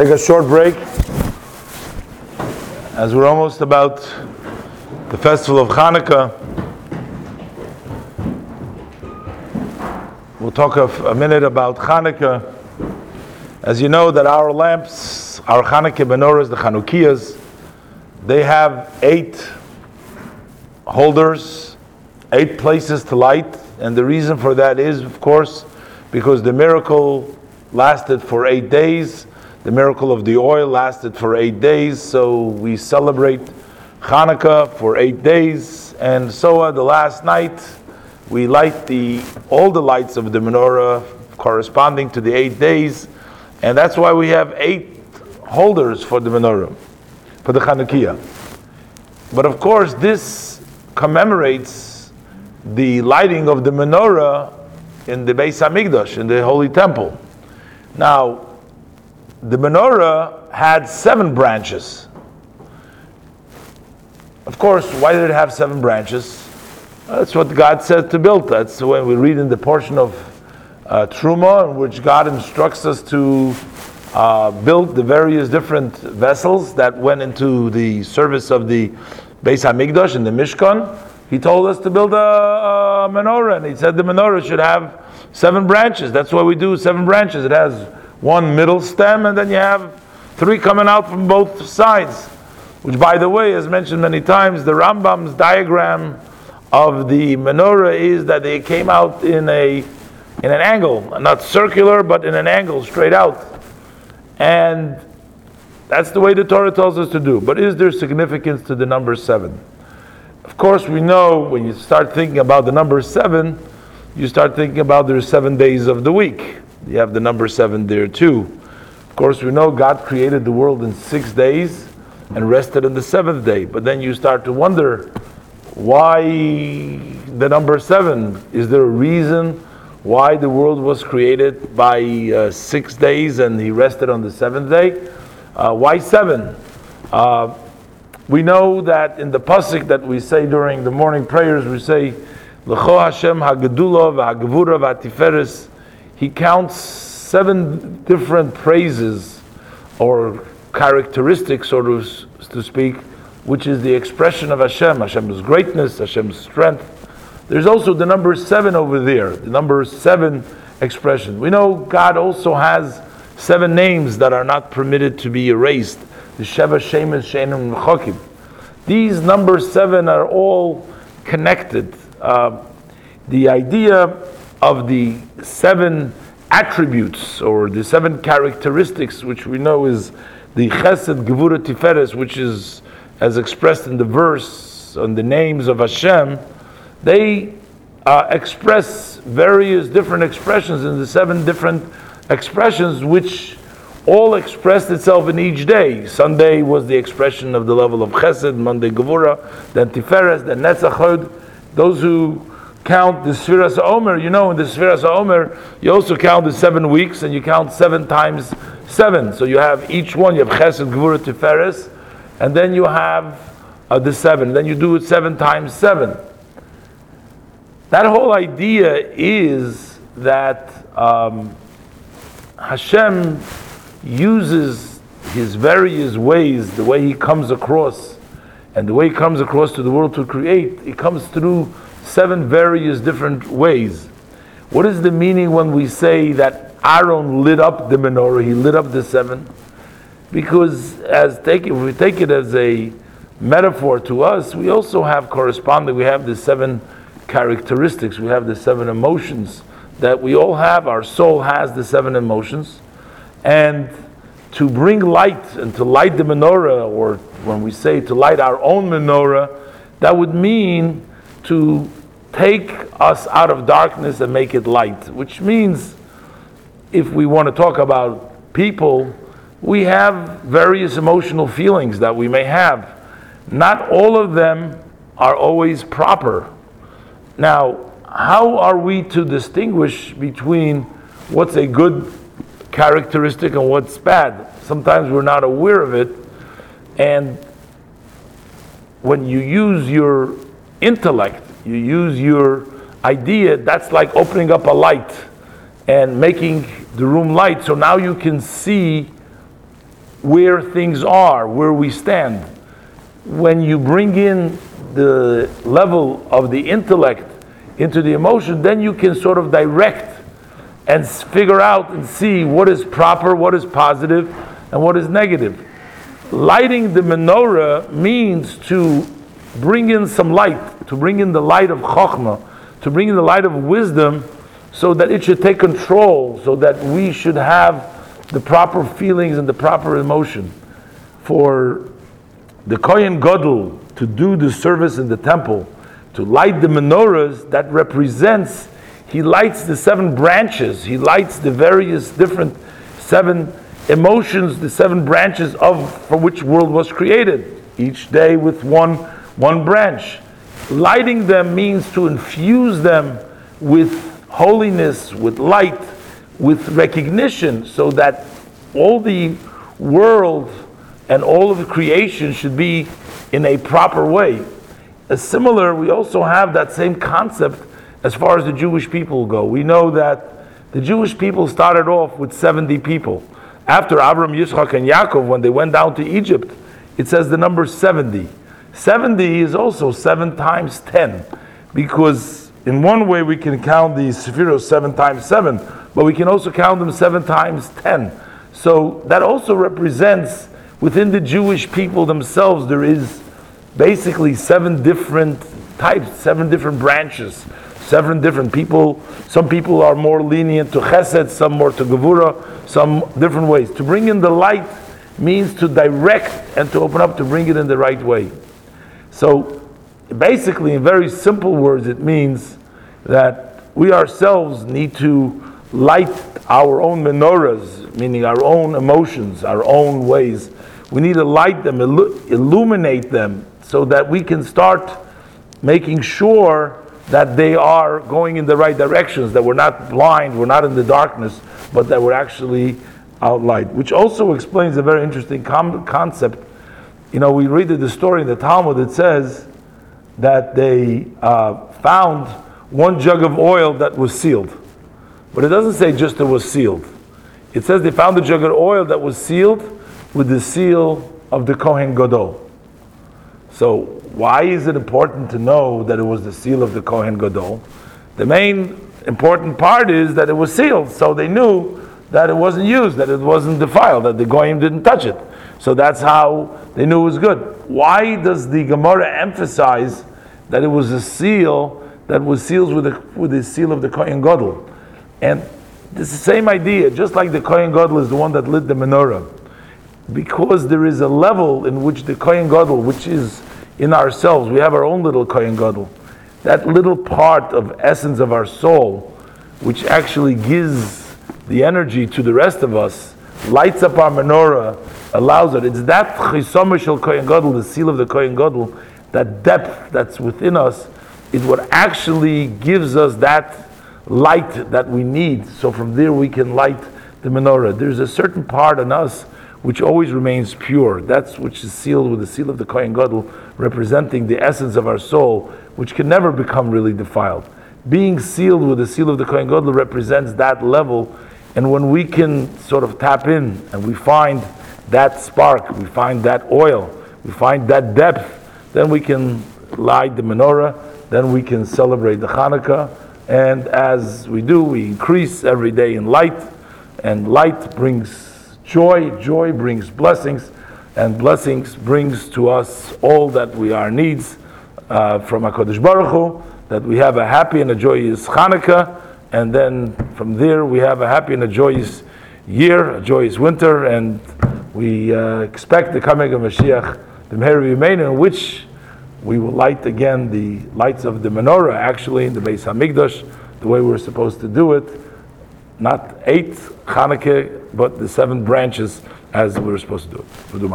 take a short break as we're almost about the festival of Hanukkah. We'll talk a, a minute about Hanukkah. As you know, that our lamps, our Hanukkah menorahs, the Chanukias, they have eight holders, eight places to light, and the reason for that is, of course, because the miracle lasted for eight days. The miracle of the oil lasted for eight days, so we celebrate Hanukkah for eight days, and so uh, the last night we light the all the lights of the menorah corresponding to the eight days, and that's why we have eight holders for the menorah, for the Chanukiah. But of course, this commemorates the lighting of the menorah in the Beis Hamikdash, in the Holy Temple. Now, the menorah had seven branches. Of course, why did it have seven branches? That's what God said to build. That's when we read in the portion of uh, Truma, in which God instructs us to uh, build the various different vessels that went into the service of the Beis Hamikdash and the Mishkan. He told us to build a, a menorah, and he said the menorah should have seven branches. That's why we do seven branches. It has one middle stem, and then you have three coming out from both sides. Which, by the way, as mentioned many times, the Rambam's diagram of the menorah is that they came out in a in an angle, not circular, but in an angle, straight out. And that's the way the Torah tells us to do. But is there significance to the number seven? Of course, we know when you start thinking about the number seven, you start thinking about there's seven days of the week. You have the number seven there too. Of course, we know God created the world in six days and rested on the seventh day. But then you start to wonder why the number seven? Is there a reason why the world was created by uh, six days and he rested on the seventh day? Uh, why seven? Uh, we know that in the pasuk that we say during the morning prayers, we say, "L'cho Hashem hagedula v'hagevura v'atiferes." He counts seven different praises or characteristics, so to, to speak, which is the expression of Hashem, Hashem's greatness, Hashem's strength. There's also the number seven over there, the number seven expression. We know God also has seven names that are not permitted to be erased. The Sheva Shemes Shenim Chokim. These number seven are all connected. Uh, the idea of the seven attributes or the seven characteristics, which we know is the Chesed Gevura Tiferes, which is as expressed in the verse on the names of Hashem, they uh, express various different expressions in the seven different expressions which all expressed itself in each day. Sunday was the expression of the level of Chesed, Monday Gevura, then Tiferes, then Netzach Hod. Those who count the Sfiras Omer, you know, in the Sfiras Omer, you also count the seven weeks and you count seven times seven. So you have each one, you have Chesed, Gevura, Tiferes, and then you have uh, the seven. Then you do it seven times seven. That whole idea is that um, Hashem uses his various ways, the way he comes across, and the way he comes across to the world to create, it comes through seven various different ways. What is the meaning when we say that Aaron lit up the menorah, he lit up the seven? Because as take if we take it as a metaphor to us, we also have corresponding, we have the seven characteristics, we have the seven emotions that we all have, our soul has the seven emotions. And to bring light and to light the menorah, or when we say to light our own menorah, that would mean to take us out of darkness and make it light, which means if we want to talk about people, we have various emotional feelings that we may have. Not all of them are always proper. Now, how are we to distinguish between what's a good characteristic and what's bad? Sometimes we're not aware of it, and when you use your intellect, you use your idea, that's like opening up a light and making the room light. So now you can see where things are, where we stand. When you bring in the level of the intellect into the emotion, then you can sort of direct and figure out and see what is proper, what is positive, and what is negative. Lighting the menorah means to bring in some light, to bring in the light of chokhmah, to bring in the light of wisdom, so that it should take control, so that we should have the proper feelings and the proper emotion. For the Kohen Gadol to do the service in the temple, to light the menorahs, that represents, he lights the seven branches, he lights the various different seven emotions, the seven branches of for which world was created, each day with one one branch. Lighting them means to infuse them with holiness, with light, with recognition, so that all the world and all of creation should be in a proper way. As similar, we also have that same concept as far as the Jewish people go. We know that the Jewish people started off with 70 people. After Abram, Yitzchak, and Yaakov, when they went down to Egypt, it says the number 70. 70 is also 7 times 10, because in one way we can count the Sephiros 7 times 7, but we can also count them 7 times 10. So that also represents within the Jewish people themselves, there is basically seven different types, seven different branches, seven different people. Some people are more lenient to chesed, some more to gevura, some different ways. To bring in the light means to direct and to open up to bring it in the right way. So basically, in very simple words, it means that we ourselves need to light our own menorahs, meaning our own emotions, our own ways. We need to light them, illuminate them, so that we can start making sure that they are going in the right directions, that we're not blind, we're not in the darkness, but that we're actually out light. Which also explains a very interesting com- concept. You know, we read the story in the Talmud that says that they uh, found one jug of oil that was sealed. But it doesn't say just it was sealed. It says they found a jug of oil that was sealed with the seal of the Kohen Gadol. So why is it important to know that it was the seal of the Kohen Gadol? The main important part is that it was sealed, so they knew that it wasn't used, that it wasn't defiled, that the Goyim didn't touch it. So that's how they knew it was good. Why does the Gemara emphasize that it was a seal that was sealed with the, with the seal of the Kohen Gadol? And it's the same idea, just like the Kohen Gadol is the one that lit the menorah. Because there is a level in which the Kohen Gadol, which is in ourselves, we have our own little Kohen Gadol, that little part of essence of our soul, which actually gives the energy to the rest of us, lights up our menorah, allows it. It's that chisomer Kohen Gadol, the seal of the Kohen Gadol, that depth that's within us, is what actually gives us that light that we need. So from there we can light the menorah. There's a certain part in us which always remains pure. That's which is sealed with the seal of the Kohen Gadol, representing the essence of our soul, which can never become really defiled. Being sealed with the seal of the Kohen Gadol represents that level, and when we can sort of tap in and we find that spark, we find that oil, we find that depth, then we can light the menorah, then we can celebrate the Hanukkah, and as we do, we increase every day in light, and light brings joy, joy brings blessings, and blessings brings to us all that we are needs uh, from HaKadosh Baruch Hu, that we have a happy and a joyous Hanukkah, and then from there we have a happy and a joyous year, a joyous winter, and we uh, expect the coming of Mashiach, the Meher in which we will light again the lights of the menorah, actually, in the Beis Hamikdash, the way we're supposed to do it. Not eight Hanukkah, but the seven branches as we we're supposed to do it. We'll do